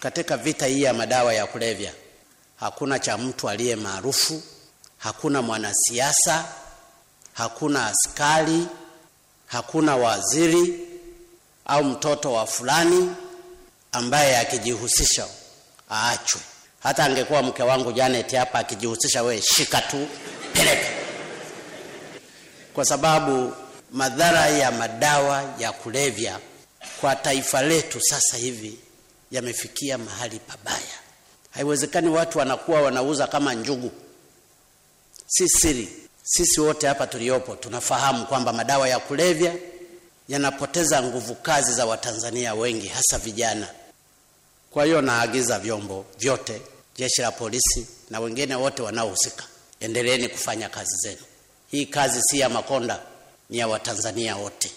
Katika vita hii ya madawa ya kulevya, hakuna cha mtu aliye maarufu, hakuna mwanasiasa, hakuna askari, hakuna waziri au mtoto wa fulani ambaye akijihusisha aachwe. Hata angekuwa mke wangu Janet hapa akijihusisha, we shika tu, peleka, kwa sababu madhara ya madawa ya kulevya kwa taifa letu sasa hivi yamefikia mahali pabaya. Haiwezekani watu wanakuwa wanauza kama njugu. Si siri, sisi wote hapa tuliopo tunafahamu kwamba madawa ya kulevya yanapoteza nguvu kazi za Watanzania wengi, hasa vijana. Kwa hiyo naagiza vyombo vyote, jeshi la polisi na wengine wote wanaohusika, endeleeni kufanya kazi zenu. Hii kazi si ya Makonda, ni ya Watanzania wote.